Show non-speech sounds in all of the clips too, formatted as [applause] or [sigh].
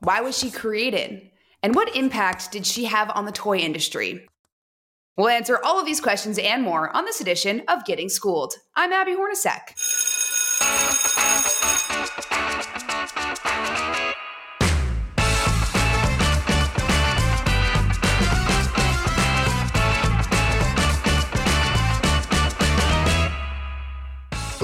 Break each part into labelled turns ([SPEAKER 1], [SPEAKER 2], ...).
[SPEAKER 1] Why was she created? And what impact did she have on the toy industry? We'll answer all of these questions and more on this edition of Getting Schooled. I'm Abby Hornacek.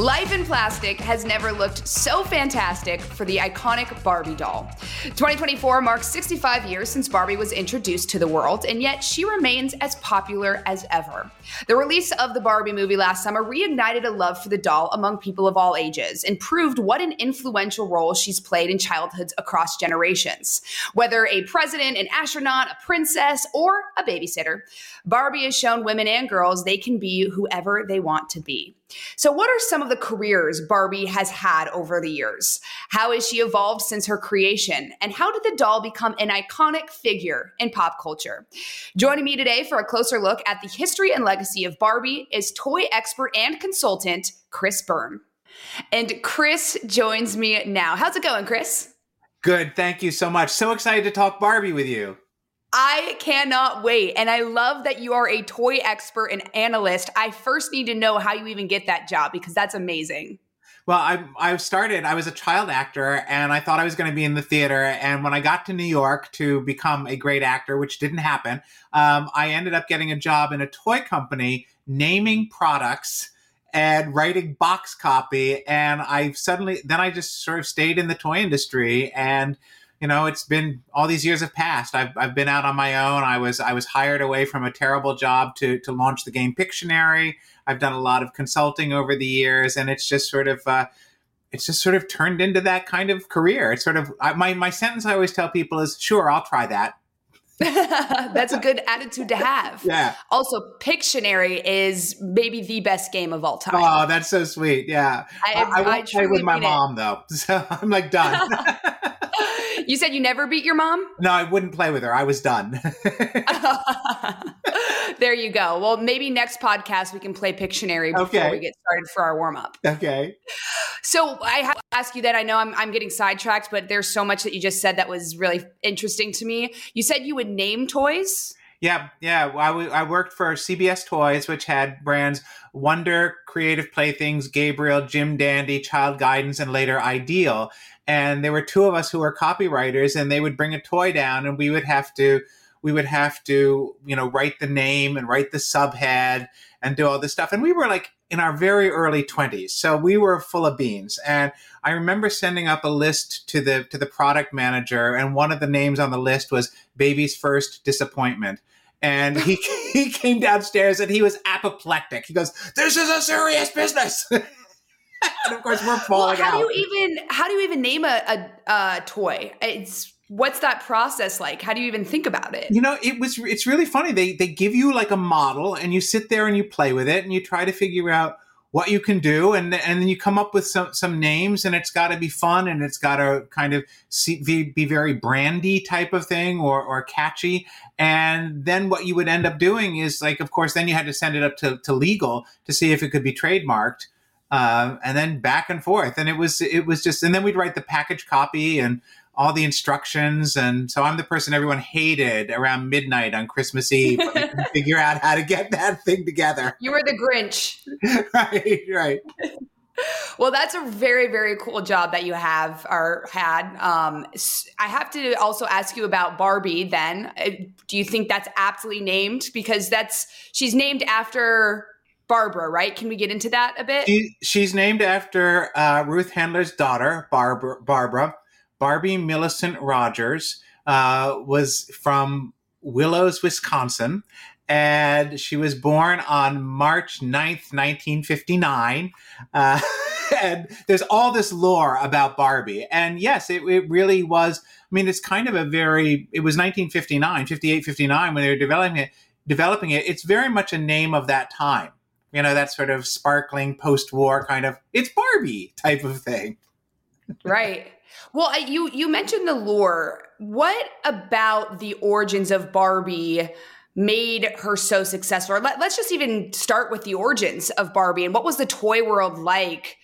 [SPEAKER 1] Life in plastic has never looked so fantastic for the iconic Barbie doll. 2024 marks 65 years since Barbie was introduced to the world, and yet she remains as popular as ever. The release of the Barbie movie last summer reignited a love for the doll among people of all ages and proved what an influential role she's played in childhoods across generations. Whether a president, an astronaut, a princess, or a babysitter, Barbie has shown women and girls they can be whoever they want to be. So, what are some of the careers Barbie has had over the years? How has she evolved since her creation? And how did the doll become an iconic figure in pop culture? Joining me today for a closer look at the history and legacy of Barbie is toy expert and consultant Chris Byrne. And Chris joins me now. How's it going, Chris?
[SPEAKER 2] Good. Thank you so much. So excited to talk Barbie with you.
[SPEAKER 1] I cannot wait. And I love that you are a toy expert and analyst. I first need to know how you even get that job because that's amazing.
[SPEAKER 2] Well, I I started. I was a child actor, and I thought I was going to be in the theater. And when I got to New York to become a great actor, which didn't happen, um, I ended up getting a job in a toy company naming products and writing box copy. And I suddenly then I just sort of stayed in the toy industry and you know, it's been all these years have passed. I've, I've been out on my own. I was I was hired away from a terrible job to to launch the game Pictionary. I've done a lot of consulting over the years, and it's just sort of uh, it's just sort of turned into that kind of career. It's sort of I, my my sentence I always tell people is, "Sure, I'll try that." [laughs]
[SPEAKER 1] That's a good attitude to have. [laughs]
[SPEAKER 2] Yeah.
[SPEAKER 1] Also, Pictionary is maybe the best game of all time.
[SPEAKER 2] Oh, that's so sweet. Yeah. I, I, I won't I play with my mom it. though, [laughs] so I'm like done.
[SPEAKER 1] you said you never beat your mom?
[SPEAKER 2] No, I wouldn't play with her. I was done. [laughs]
[SPEAKER 1] there you go. Well, maybe next podcast we can play Pictionary before okay. we get started for our warm up.
[SPEAKER 2] Okay.
[SPEAKER 1] So I have to ask you that. I know I'm, I'm getting sidetracked, but there's so much that you just said that was really interesting to me. You said you would name toys.
[SPEAKER 2] Yeah, yeah. I, w- I worked for CBS Toys, which had brands Wonder, Creative Playthings, Gabriel, Jim Dandy, Child Guidance, and later Ideal and there were two of us who were copywriters and they would bring a toy down and we would have to we would have to you know write the name and write the subhead and do all this stuff. And we were like in our very early 20s so we were full of beans. And i remember sending up a list to the to the product manager and one of the names on the list was baby's first disappointment. And he [laughs] he came downstairs and he was apoplectic. He goes this is a serious business. [laughs] And of course we're falling
[SPEAKER 1] well, how
[SPEAKER 2] out.
[SPEAKER 1] do you even how do you even name a, a, a toy? It's what's that process like? How do you even think about it?
[SPEAKER 2] You know, it was it's really funny. They they give you like a model and you sit there and you play with it and you try to figure out what you can do and and then you come up with some some names and it's got to be fun and it's got to kind of see, be, be very brandy type of thing or or catchy and then what you would end up doing is like of course then you had to send it up to, to legal to see if it could be trademarked uh, and then back and forth. And it was it was just, and then we'd write the package copy and all the instructions. And so I'm the person everyone hated around midnight on Christmas Eve. [laughs] figure out how to get that thing together.
[SPEAKER 1] You were the Grinch, [laughs]
[SPEAKER 2] right? Right. [laughs]
[SPEAKER 1] Well, that's a very, very cool job that you have or had. Um, I have to also ask you about Barbie. Then, uh, do you think that's aptly named because that's she's named after Barbara, right? Can we get into that a bit?
[SPEAKER 2] She, she's named after uh, Ruth Handler's daughter, Barbara. Barbara. Barbie Millicent Rogers uh, was from Willows, Wisconsin, and she was born on March 9th, 1959. Uh, [laughs] and there's all this lore about Barbie. And yes, it, it really was. I mean, it's kind of a very, it was 1959, 58, 59 when they were developing it. Developing it, it's very much a name of that time. You know, that sort of sparkling post-war kind of it's Barbie type of thing.
[SPEAKER 1] right. Well, you you mentioned the lore. What about the origins of Barbie made her so successful? Let, us just even start with the origins of Barbie and what was the toy world like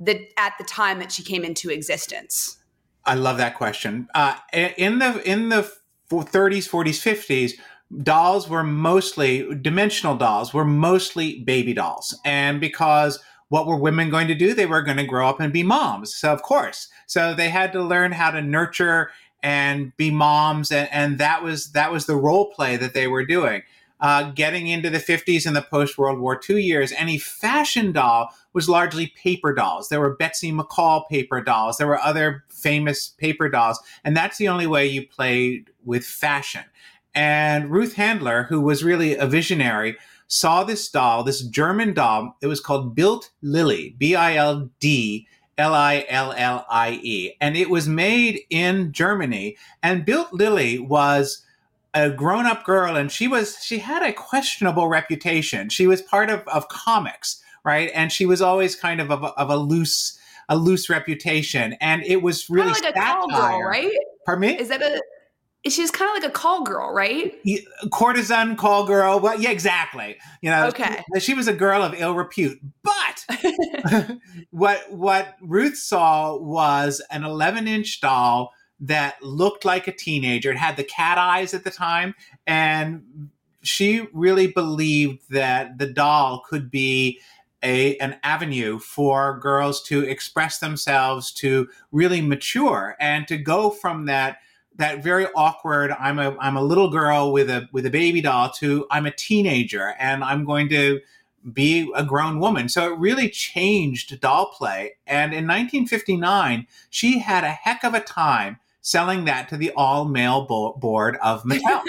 [SPEAKER 1] that at the time that she came into existence?
[SPEAKER 2] I love that question. Uh, in the in the 30s, 40s, 50s, dolls were mostly dimensional dolls were mostly baby dolls, and because what were women going to do? They were going to grow up and be moms. So of course, so they had to learn how to nurture and be moms, and, and that was that was the role play that they were doing. Uh, getting into the 50s and the post World War II years, any fashion doll was largely paper dolls. There were Betsy McCall paper dolls. There were other famous paper dolls. And that's the only way you played with fashion. And Ruth Handler, who was really a visionary, saw this doll, this German doll. It was called Bild Lilli, B I L D L I L L I E. And it was made in Germany. And Bild Lilli was a grown-up girl and she was she had a questionable reputation she was part of, of comics right and she was always kind of of a, of a loose a loose reputation and it was really
[SPEAKER 1] kind of like a call girl right
[SPEAKER 2] pardon me
[SPEAKER 1] is that a she's kind of like a call girl, right?
[SPEAKER 2] Courtesan, call girl. Well, yeah, exactly. You know,
[SPEAKER 1] okay.
[SPEAKER 2] She was a girl of ill repute. But [laughs] [laughs] what what Ruth saw was an 11 inch doll that looked like a teenager. It had the cat eyes at the time, and she really believed that the doll could be a, an avenue for girls to express themselves, to really mature, and to go from that that very awkward I'm a I'm a little girl with a with a baby doll to I'm a teenager and I'm going to be a grown woman. So it really changed doll play. And in 1959, she had a heck of a time selling that to the all male bo- board of Mattel.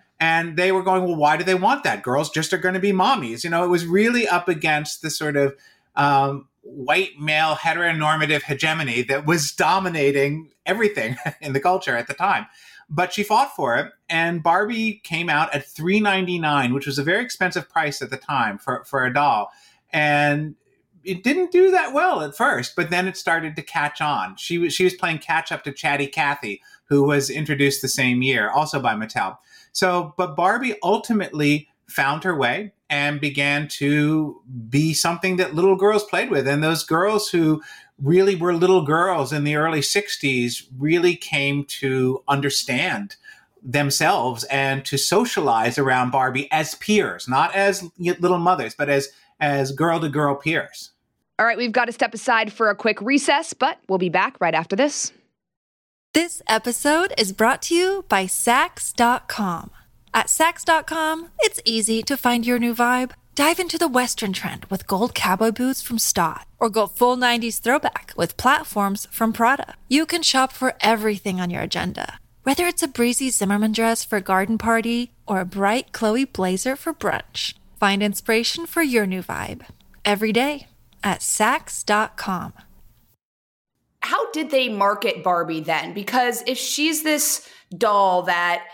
[SPEAKER 2] [laughs] and they were going, well, why do they want that? Girls just are going to be mommies. You know, it was really up against the sort of um, white male heteronormative hegemony that was dominating everything [laughs] in the culture at the time. But she fought for it, and Barbie came out at three ninety nine, which was a very expensive price at the time for, for a doll. And it didn't do that well at first, but then it started to catch on. She was she was playing catch up to Chatty Cathy, who was introduced the same year, also by Mattel. So, but Barbie ultimately found her way and began to be something that little girls played with, and those girls who really were little girls in the early '60s really came to understand themselves and to socialize around Barbie as peers, not as little mothers, but as as girl to girl peers.
[SPEAKER 1] All right, we've got to step aside for a quick recess, but we'll be back right after this.
[SPEAKER 3] This episode is brought to you by Saks.com. At Saks.com, it's easy to find your new vibe. Dive into the Western trend with gold cowboy boots from Staud, or go full 90s throwback with platforms from Prada. You can shop for everything on your agenda, whether it's a breezy Zimmermann dress for a garden party or a bright Chloe blazer for brunch. Find inspiration for your new vibe every day at Saks.com.
[SPEAKER 1] How did they market Barbie then? Because if she's this doll that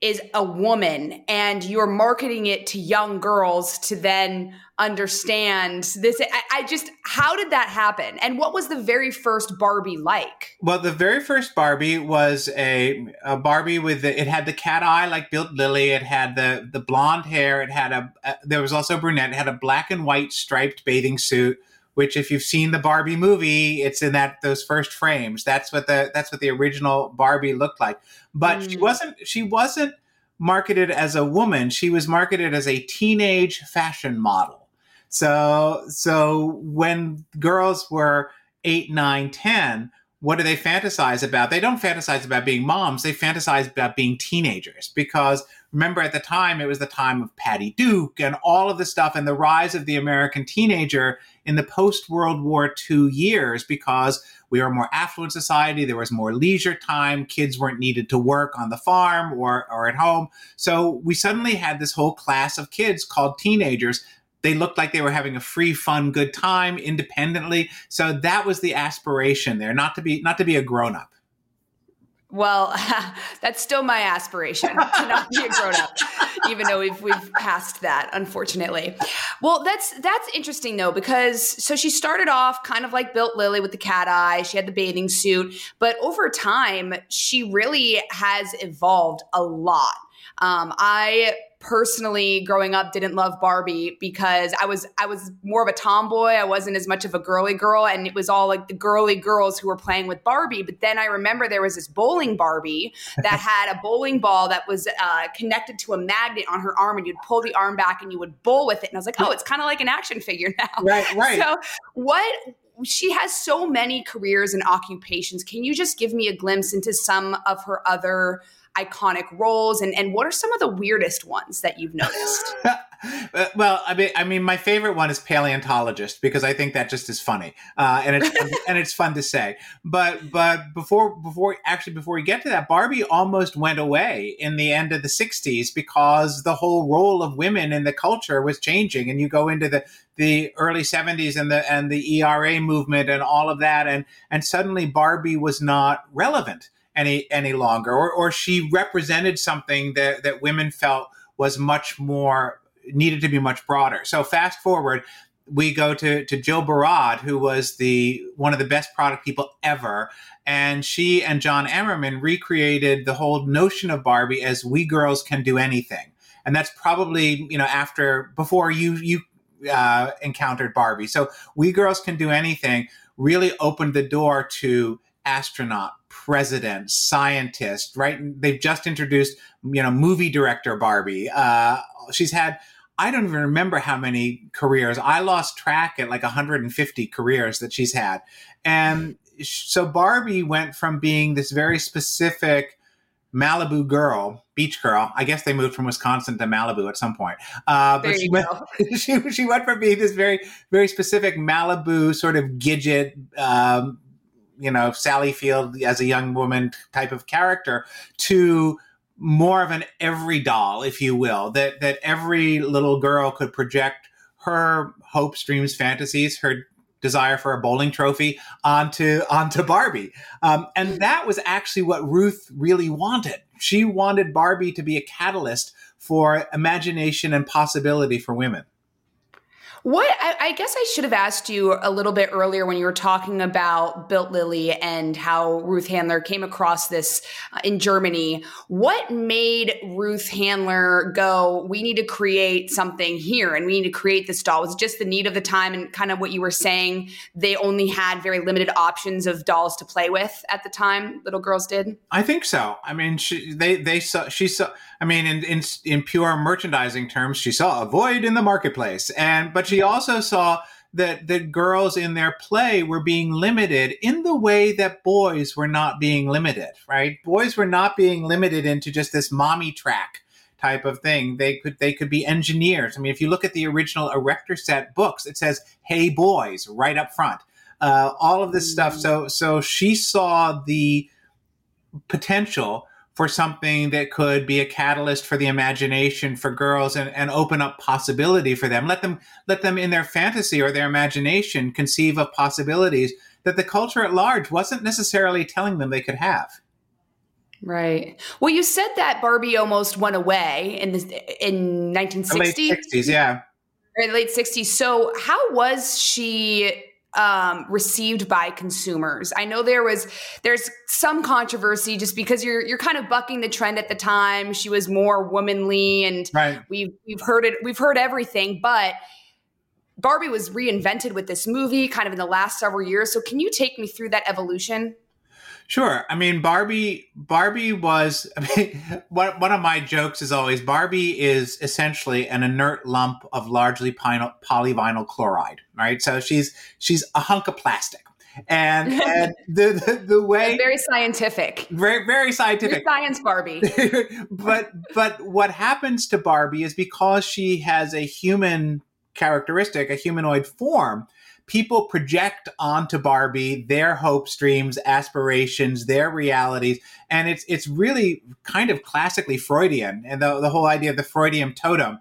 [SPEAKER 1] is a woman and you're marketing it to young girls to then understand this. I, I, just how did that happen? And what was the very first barbie like?
[SPEAKER 2] Well the very first barbie was a, a barbie with the, it had the cat eye like Bild Lilli it had the the blonde hair. It had a, a there was also a brunette. It had a black and white striped bathing suit which if you've seen the Barbie movie, it's in that those first frames. That's what the that's what the original Barbie looked like. But mm. she wasn't she wasn't marketed as a woman. She was marketed as a teenage fashion model. So so when girls were eight, nine, ten, what do they fantasize about? They don't fantasize about being moms. They fantasize about being teenagers because remember at the time it was the time of Patty Duke and all of the stuff and the rise of the American teenager in the post World War II years because we were a more affluent society. There was more leisure time. Kids weren't needed to work on the farm or, or at home. So we suddenly had this whole class of kids called teenagers they looked like they were having a free, fun, good time independently. So that was the aspiration there, not to be not to be a grown up.
[SPEAKER 1] Well, [laughs] that's still my aspiration to not be a grown up, [laughs] even though we've we've passed that, unfortunately. Well, that's that's interesting though because so she started off kind of like Bild Lilli with the cat eye. She had the bathing suit, but over time she really has evolved a lot. Um, I personally growing up didn't love Barbie because I was I was more of a tomboy. I wasn't as much of a girly girl and it was all like the girly girls who were playing with Barbie. But then I remember there was this bowling Barbie that [laughs] had a bowling ball that was uh, connected to a magnet on her arm and you'd pull the arm back and you would bowl with it. And I was like, "Oh, it's kind of like an action figure now."
[SPEAKER 2] Right, [laughs] right.
[SPEAKER 1] So, what she has so many careers and occupations. Can you just give me a glimpse into some of her other iconic roles and, and what are some of the weirdest ones that you've noticed? [laughs]
[SPEAKER 2] Well i mean i mean my favorite one is paleontologist because i think that just is funny uh, and it's [laughs] and it's fun to say. But but before before actually before we get to that barbie almost went away in the end of the 60s because the whole role of women in the culture was changing and you go into the the early 70s and the and the ERA movement and all of that and and suddenly barbie was not relevant any any longer, or or she represented something that that women felt was much more needed to be much broader. So fast forward, we go to to Jill Barad, who was the one of the best product people ever, and she and John Emmerman recreated the whole notion of Barbie as we girls can do anything, and that's probably you know after before you you uh, encountered Barbie. So we girls can do anything really opened the door to astronaut, president, scientist, right? They've just introduced, you know, movie director Barbie. Uh, she's had, I don't even remember how many careers. I lost track at like 150 careers that she's had. And so Barbie went from being this very specific Malibu girl, beach girl. I guess they moved from Wisconsin to Malibu at some point. Uh, but she went, [laughs] she, she went from being this very, very specific Malibu sort of gidget, um, you know Sally Field as a young woman type of character to more of an every doll, if you will, that that every little girl could project her hopes, dreams, fantasies, her desire for a bowling trophy onto onto Barbie, um, and that was actually what Ruth really wanted. She wanted Barbie to be a catalyst for imagination and possibility for women.
[SPEAKER 1] What I, I, guess I should have asked you a little bit earlier when you were talking about Bild Lilli and how Ruth Handler came across this uh, in Germany. What made Ruth Handler go, we need to create something here and we need to create this doll? Was just the need of the time and kind of what you were saying? They only had very limited options of dolls to play with at the time, little girls did?
[SPEAKER 2] I think so. I mean, she, they, they saw, she saw, I mean, in, in, in pure merchandising terms, she saw a void in the marketplace. And, but she also saw that that girls in their play were being limited in the way that boys were not being limited, right? Boys were not being limited into just this mommy track type of thing. They could they could be engineers. I mean, if you look at the original Erector set books, it says "Hey boys" right up front. Uh, all of this stuff. So so she saw the potential for something that could be a catalyst for the imagination for girls and, and open up possibility for them. Let them let them in their fantasy or their imagination conceive of possibilities that the culture at large wasn't necessarily telling them they could have.
[SPEAKER 1] Right. Well, you said that Barbie almost went away in the in 1960.
[SPEAKER 2] The late 60s, yeah.
[SPEAKER 1] Or late 60s. So, how was she um, received by consumers. I know there was there's some controversy just because you're you're kind of bucking the trend at the time. She was more womanly, and
[SPEAKER 2] right.
[SPEAKER 1] we've we've heard it we've heard everything, but. Barbie was reinvented with this movie kind of in the last several years. So, can you take me through that evolution?
[SPEAKER 2] Sure. I mean, Barbie. Barbie was. [laughs] I mean, one one of my jokes is always Barbie is essentially an inert lump of largely polyvinyl chloride. Right. So she's she's a hunk of plastic. And, [laughs] and the, the, the way
[SPEAKER 1] very scientific,
[SPEAKER 2] very very scientific,
[SPEAKER 1] You're science Barbie. [laughs]
[SPEAKER 2] but but what happens to Barbie is because she has a human characteristic, a humanoid form people project onto Barbie their hopes, dreams, aspirations, their realities, and it's it's really kind of classically Freudian, and the the whole idea of the Freudian totem.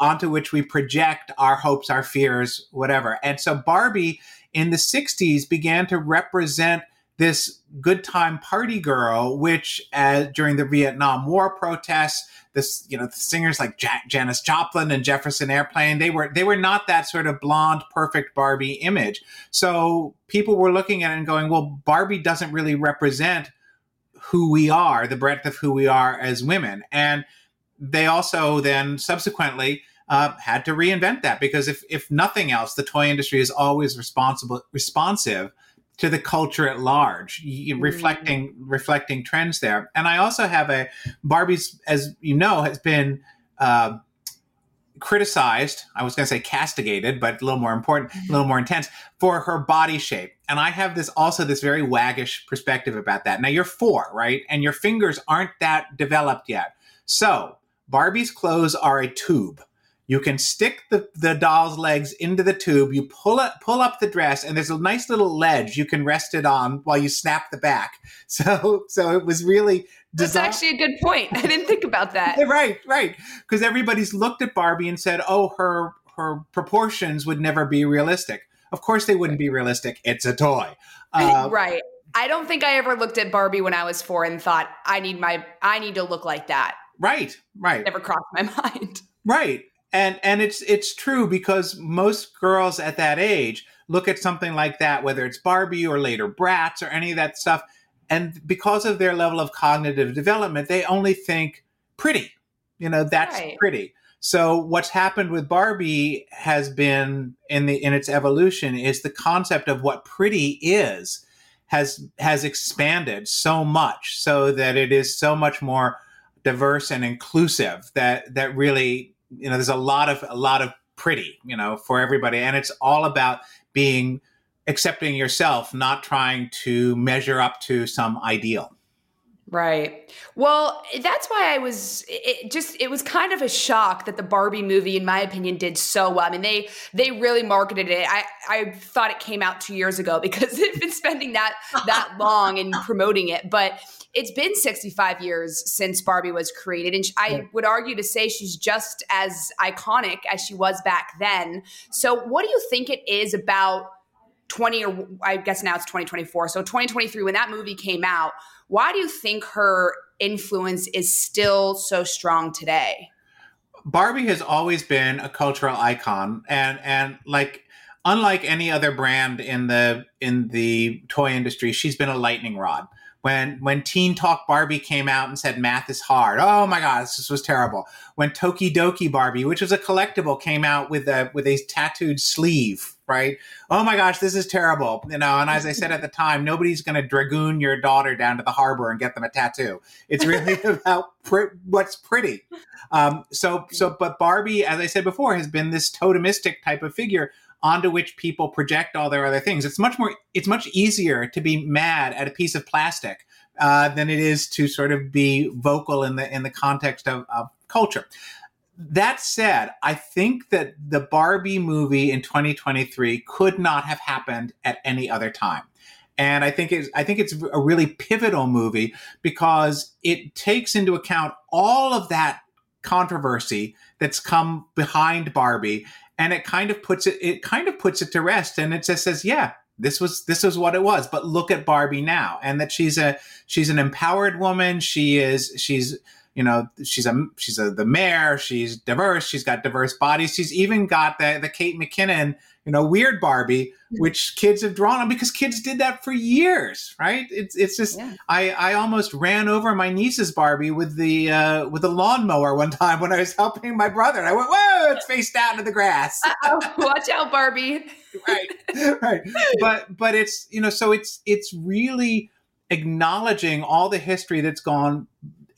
[SPEAKER 2] onto which we project our hopes, our fears, whatever. And so Barbie in the 60s began to represent this good time party girl, which uh, during the Vietnam War protests, this you know singers like Jack, Janis Joplin and Jefferson Airplane, they were they were not that sort of blonde, perfect Barbie image. So people were looking at it and going, well, Barbie doesn't really represent who we are, the breadth of who we are as women, and they also then subsequently uh, had to reinvent that because if if nothing else, the toy industry is always responsible responsive to the culture at large, mm. reflecting reflecting trends there. And I also have a Barbie's, as you know, has been uh, criticized. I was going to say castigated, but a little more important, a little more intense for her body shape. And I have this also this very waggish perspective about that. Now you're four, right? And your fingers aren't that developed yet. So Barbie's clothes are a tube. You can stick the, the doll's legs into the tube. You pull it, pull up the dress, and there's a nice little ledge you can rest it on while you snap the back. [laughs] So, so it was really.
[SPEAKER 1] That's actually a good point. I didn't think about that. [laughs]
[SPEAKER 2] right, right. Because everybody's looked at Barbie and said, "Oh, her her proportions would never be realistic." Of course, they wouldn't be realistic. It's a toy. [laughs]
[SPEAKER 1] Uh, right. I don't think I ever looked at Barbie when I was four and thought, "I need my, I need to look like that."
[SPEAKER 2] Right. Right.
[SPEAKER 1] Never crossed my mind.
[SPEAKER 2] Right and and it's it's true because most girls at that age look at something like that whether it's barbie or later bratz or any of that stuff and because of their level of cognitive development they only think pretty you know that's right. pretty so what's happened with barbie has been in the in its evolution is the concept of what pretty is has has expanded so much so that it is so much more diverse and inclusive that that really you know, there's a lot of a lot of pretty, you know, for everybody, and it's all about being accepting yourself, not trying to measure up to some ideal.
[SPEAKER 1] Right. Well, that's why I was it just it was kind of a shock that the Barbie movie in my opinion did so well. I mean, they they really marketed it. I I thought it came out 2 years ago because [laughs] they've been spending that that long in promoting it, but it's been 65 years since Barbie was created. And I would argue to say she's just as iconic as she was back then. So, what do you think it is about 20 or I guess now it's 2024. So, 2023, when that movie came out, why do you think her influence is still so strong today?
[SPEAKER 2] Barbie has always been a cultural icon and and like unlike any other brand in the in the toy industry, she's been a lightning rod when when Teen Talk Barbie came out and said math is hard. Oh my god, this was terrible. When Tokidoki Barbie, which was a collectible, came out with a with a tattooed sleeve, right? Oh my gosh, this is terrible. You know, and as I said at the time, nobody's going to dragoon your daughter down to the harbor and get them a tattoo. It's really [laughs] about pr- what's pretty. Um, so so, but Barbie, as I said before, has been this totemistic type of figure onto which people project all their other things. It's much more, it's much easier to be mad at a piece of plastic uh, than it is to sort of be vocal in the in the context of, of culture. That said, I think that the Barbie movie in 2023 could not have happened at any other time. And I think it's I think it's a really pivotal movie because it takes into account all of that controversy that's come behind Barbie and it kind of puts it it kind of puts it to rest and it just says yeah this was this was what it was but look at barbie now and that she's a she's an empowered woman. She is she's you know she's a she's a the mayor she's diverse she's got diverse bodies she's even got the the kate mckinnon you know, weird Barbie, which kids have drawn on because kids did that for years, right? It's it's just yeah. I I almost ran over my niece's Barbie with the uh, with the lawnmower one time when I was helping my brother, and I went, "Whoa!" It's face down to the grass. [laughs]
[SPEAKER 1] watch out, Barbie. [laughs]
[SPEAKER 2] right, right. But but it's you know, so it's it's really acknowledging all the history that's gone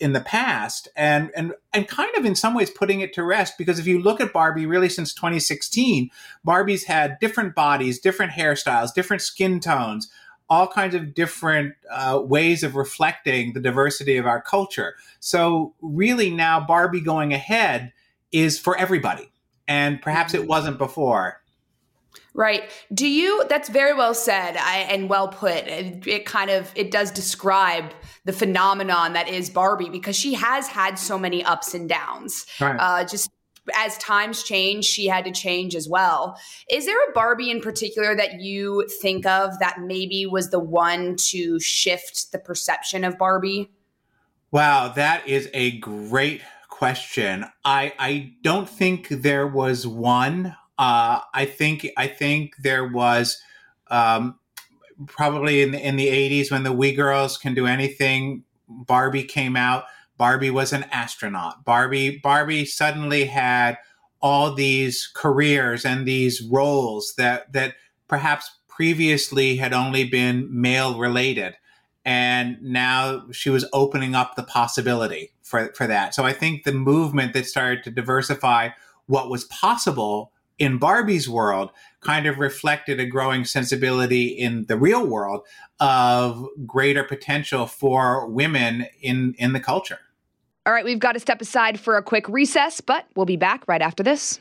[SPEAKER 2] in the past and and and kind of in some ways putting it to rest because if you look at Barbie really since 2016 Barbie's had different bodies different hairstyles different skin tones all kinds of different uh, ways of reflecting the diversity of our culture so really now Barbie going ahead is for everybody and perhaps it mm-hmm. wasn't before
[SPEAKER 1] Right. Do you that's very well said I, and well put. It, it, kind of it does describe the phenomenon that is Barbie because she has had so many ups and downs. Right. Uh, just as times change, she had to change as well. Is there a Barbie in particular that you think of that maybe was the one to shift the perception of Barbie?
[SPEAKER 2] Wow, that is a great question. I I don't think there was one. Uh, I think I think there was um, probably in the in the eighties when the We Girls Can Do Anything. Barbie came out. Barbie was an astronaut. Barbie Barbie suddenly had all these careers and these roles that that perhaps previously had only been male related and now she was opening up the possibility for for that. So I think the movement that started to diversify what was possible in Barbie's world kind of reflected a growing sensibility in the real world of greater potential for women in in the culture.
[SPEAKER 1] All right, we've got to step aside for a quick recess, but we'll be back right after this.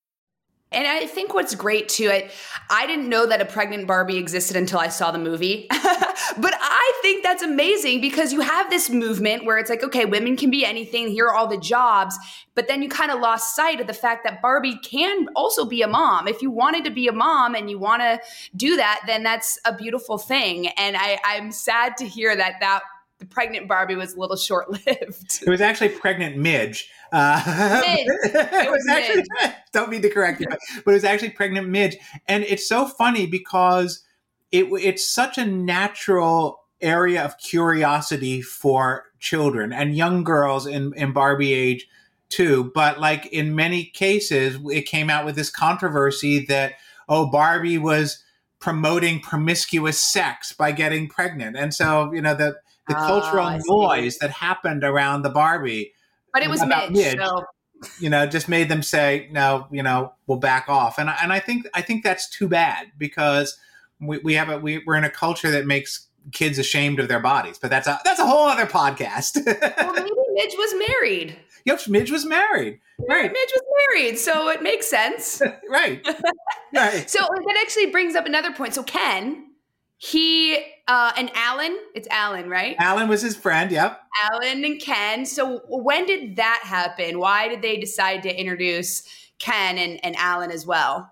[SPEAKER 1] And I think what's great too, I, I didn't know that a pregnant Barbie existed until I saw the movie. [laughs] but I think that's amazing because you have this movement where it's like, okay, women can be anything, here are all the jobs. But then you kind of lost sight of the fact that Barbie can also be a mom. If you wanted to be a mom and you want to do that, then that's a beautiful thing. And I, I'm sad to hear that that the pregnant Barbie was a little short lived.
[SPEAKER 2] It was actually pregnant Midge. Uh,
[SPEAKER 1] Midge. [laughs] It was
[SPEAKER 2] actually,
[SPEAKER 1] Midge. [laughs]
[SPEAKER 2] don't mean to correct you, but, but it was actually pregnant Midge. And it's so funny because it, it's such a natural area of curiosity for children and young girls in, in Barbie age too. But like in many cases, it came out with this controversy that, oh, Barbie was promoting promiscuous sex by getting pregnant. And so, you know, the, the
[SPEAKER 1] Ah,
[SPEAKER 2] cultural
[SPEAKER 1] I see.
[SPEAKER 2] noise that happened around the Barbie
[SPEAKER 1] But it was Midge.
[SPEAKER 2] Midge.
[SPEAKER 1] So
[SPEAKER 2] you know, just made them say, no, you know, we'll back off. And I- and I think I think that's too bad because we, we have a we, we're in a culture that makes kids ashamed of their bodies. But that's a that's a whole other podcast.
[SPEAKER 1] well, maybe [laughs] Midge was married.
[SPEAKER 2] yep, Midge was married. Right,
[SPEAKER 1] Midge was married, so it makes sense. [laughs]
[SPEAKER 2] right, [laughs] right.
[SPEAKER 1] So that actually brings up another point. So Ken, he uh, and Alan, it's Alan, right?
[SPEAKER 2] Alan was his friend. Yep.
[SPEAKER 1] Alan and Ken. So when did that happen? Why did they decide to introduce Ken and, and Alan as well?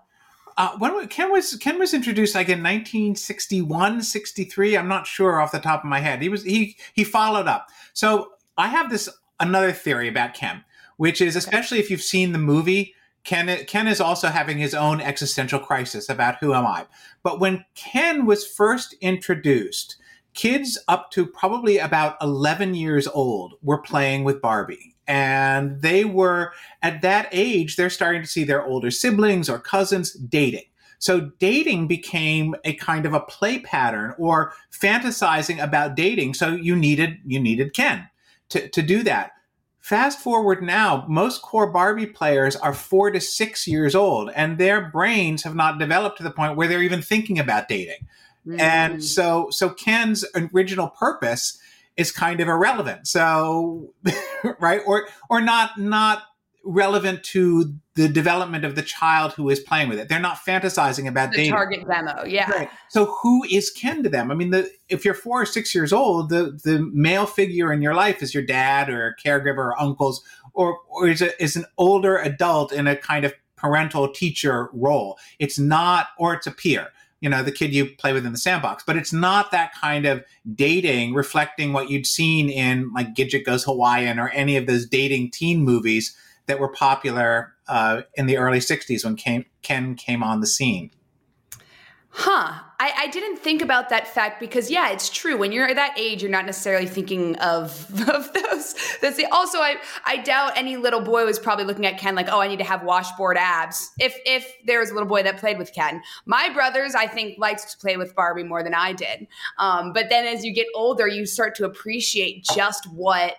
[SPEAKER 2] Uh, when Ken was Ken was introduced like in 1961, 63. I'm not sure off the top of my head. He was he he followed up. So I have this another theory about Ken, which is especially if you've seen the movie. Ken Ken is also having his own existential crisis about who am I. But when Ken was first introduced, kids up to probably about 11 years old were playing with Barbie. And they were at that age, they're starting to see their older siblings or cousins dating. So dating became a kind of a play pattern or fantasizing about dating. So you needed you needed Ken to, to do that. Fast forward now, most core Barbie players are four to six years old, and their brains have not developed to the point where they're even thinking about dating.
[SPEAKER 1] Mm.
[SPEAKER 2] And so, so Ken's original purpose is kind of irrelevant. So, [laughs] right, or or not not relevant to the development of the child who is playing with it. They're not fantasizing about
[SPEAKER 1] the
[SPEAKER 2] dating.
[SPEAKER 1] target demo, yeah.
[SPEAKER 2] Right. So who is kin to them? I mean, the, if you're four or six years old, the, the male figure in your life is your dad or a caregiver or uncles, or, or is, a, is an older adult in a kind of parental teacher role. It's not, or it's a peer, you know, the kid you play with in the sandbox, but it's not that kind of dating reflecting what you'd seen in like Gidget Goes Hawaiian or any of those dating teen movies that were popular uh, in the early 60s when came, Ken came on the scene.
[SPEAKER 1] Huh. I, I didn't think about that fact because yeah, it's true. When you're at that age, you're not necessarily thinking of [laughs] of those. That's the, also I I doubt any little boy was probably looking at Ken like, oh, I need to have washboard abs. If if there was a little boy that played with Ken, my brothers I think liked to play with Barbie more than I did. Um, but then as you get older, you start to appreciate just what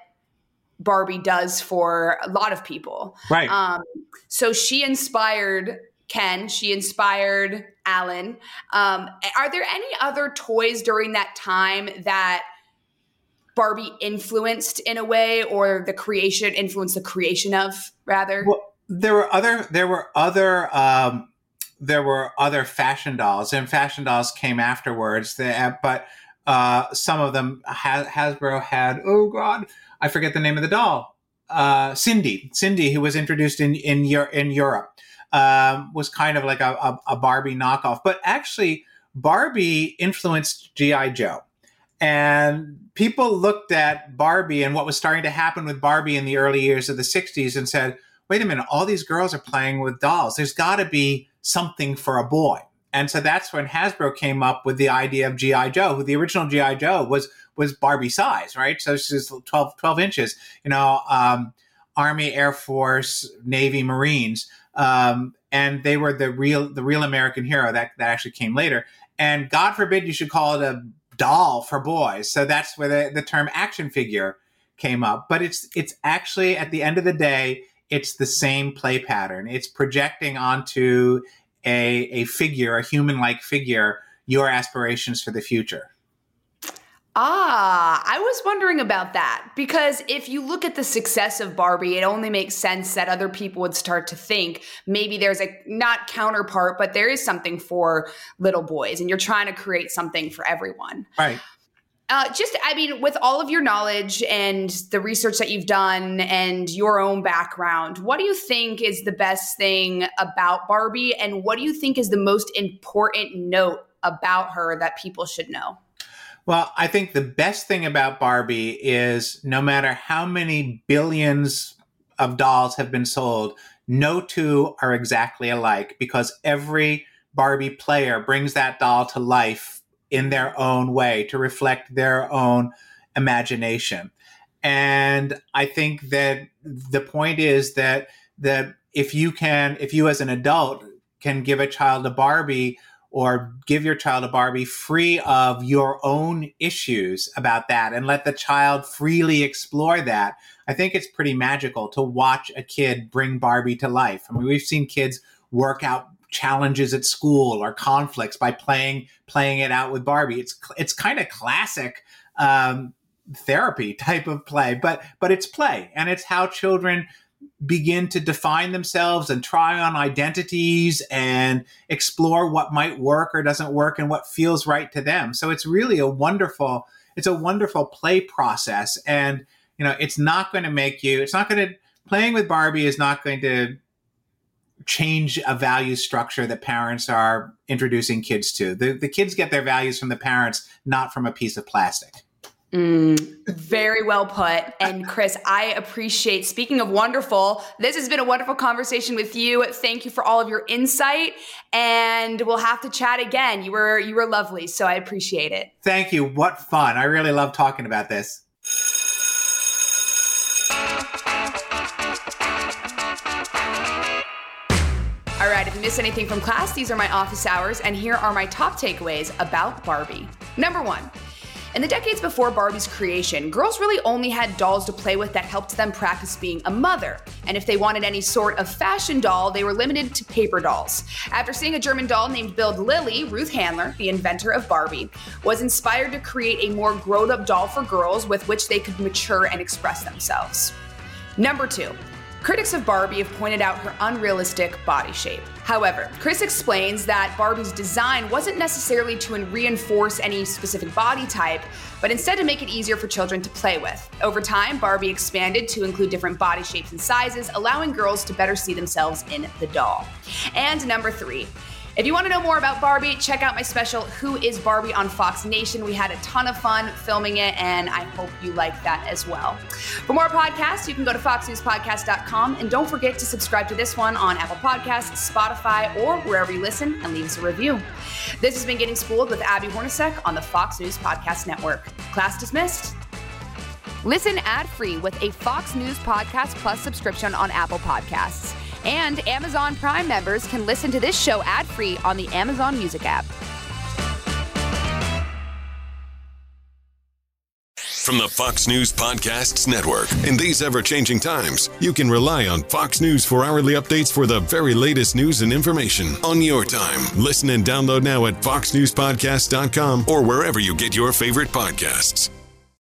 [SPEAKER 1] Barbie does for a lot of people.
[SPEAKER 2] Right.
[SPEAKER 1] Um, so she inspired Ken. She inspired Alan. Um, are there any other toys during that time that Barbie influenced in a way, or the creation influenced the creation of rather?
[SPEAKER 2] Well, there were other. There were other. Um, there were other fashion dolls, and fashion dolls came afterwards. but uh, some of them Hasbro had. Oh God, I forget the name of the doll. Uh, Sindy, Sindy, who was introduced in in, in Europe, um, was kind of like a, a, a Barbie knockoff. But actually, Barbie influenced GI Joe. And people looked at Barbie and what was starting to happen with Barbie in the early years of the 60s and said, wait a minute, all these girls are playing with dolls. There's got to be something for a boy. And so that's when Hasbro came up with the idea of G.I. Joe, who the original G.I. Joe was was Barbie size, right? So she's 12, 12 inches, you know, um, Army, Air Force, Navy, Marines. Um, and they were the real the real American hero that, that actually came later. And God forbid you should call it a doll for boys. So that's where the, the term action figure came up. But it's it's actually at the end of the day, it's the same play pattern. It's projecting onto a, a figure, a human like figure, your aspirations for the future.
[SPEAKER 1] Ah, I was wondering about that because if you look at the success of Barbie, it only makes sense that other people would start to think maybe there's a not counterpart, but there is something for little boys and you're trying to create something for everyone.
[SPEAKER 2] Right.
[SPEAKER 1] Uh, just, I mean, with all of your knowledge and the research that you've done and your own background, what do you think is the best thing about Barbie? And what do you think is the most important note about her that people should know?
[SPEAKER 2] Well, I think the best thing about Barbie is no matter how many billions of dolls have been sold, no two are exactly alike because every Barbie player brings that doll to life in their own way to reflect their own imagination. And I think that the point is that that if you can if you as an adult can give a child a Barbie or give your child a Barbie free of your own issues about that and let the child freely explore that. I think it's pretty magical to watch a kid bring Barbie to life. I mean, we've seen kids work out challenges at school or conflicts by playing playing it out with Barbie. It's it's kind of classic um, therapy [laughs] type of play, but but it's play and it's how children begin to define themselves and try on identities and explore what might work or doesn't work and what feels right to them. So it's really a wonderful it's a wonderful play process and you know it's not going to make you it's not going to playing with Barbie is not going to change a value structure that parents are introducing kids to. The, the kids get their values from the parents, not from a piece of plastic.
[SPEAKER 1] Mm, very well put. And Chris, I appreciate speaking of wonderful. This has been a wonderful conversation with you. Thank you for all of your insight. And we'll have to chat again. You were you were lovely. So I appreciate it.
[SPEAKER 2] Thank you. What fun. I really love talking about this.
[SPEAKER 1] All right, if you missed anything from class, these are my office hours, and here are my top takeaways about Barbie. Number one, in the decades before Barbie's creation, girls really only had dolls to play with that helped them practice being a mother. And if they wanted any sort of fashion doll, they were limited to paper dolls. After seeing a German doll named Bild Lilli, Ruth Handler, the inventor of Barbie, was inspired to create a more grown up doll for girls with which they could mature and express themselves. Number two, Critics of Barbie have pointed out her unrealistic body shape. However, Chris explains that Barbie's design wasn't necessarily to reinforce any specific body type, but instead to make it easier for children to play with. Over time, Barbie expanded to include different body shapes and sizes, allowing girls to better see themselves in the doll. And number three, if you want to know more about Barbie, check out my special Who is Barbie on Fox Nation. We had a ton of fun filming it, and I hope you like that as well. For more podcasts, you can go to foxnewspodcast.com and don't forget to subscribe to this one on Apple Podcasts, Spotify, or wherever you listen and leave us a review. This has been Getting Schooled with Abby Hornacek on the Fox News Podcast Network. Class dismissed. Listen ad free with a Fox News Podcast Plus subscription on Apple Podcasts. And Amazon Prime members can listen to this show ad free on the Amazon Music app.
[SPEAKER 4] from the Fox News Podcasts Network. In these ever changing times, you can rely on Fox News for hourly updates for the very latest news and information on your time. Listen and download now at foxnewspodcast.com or wherever you get your favorite podcasts.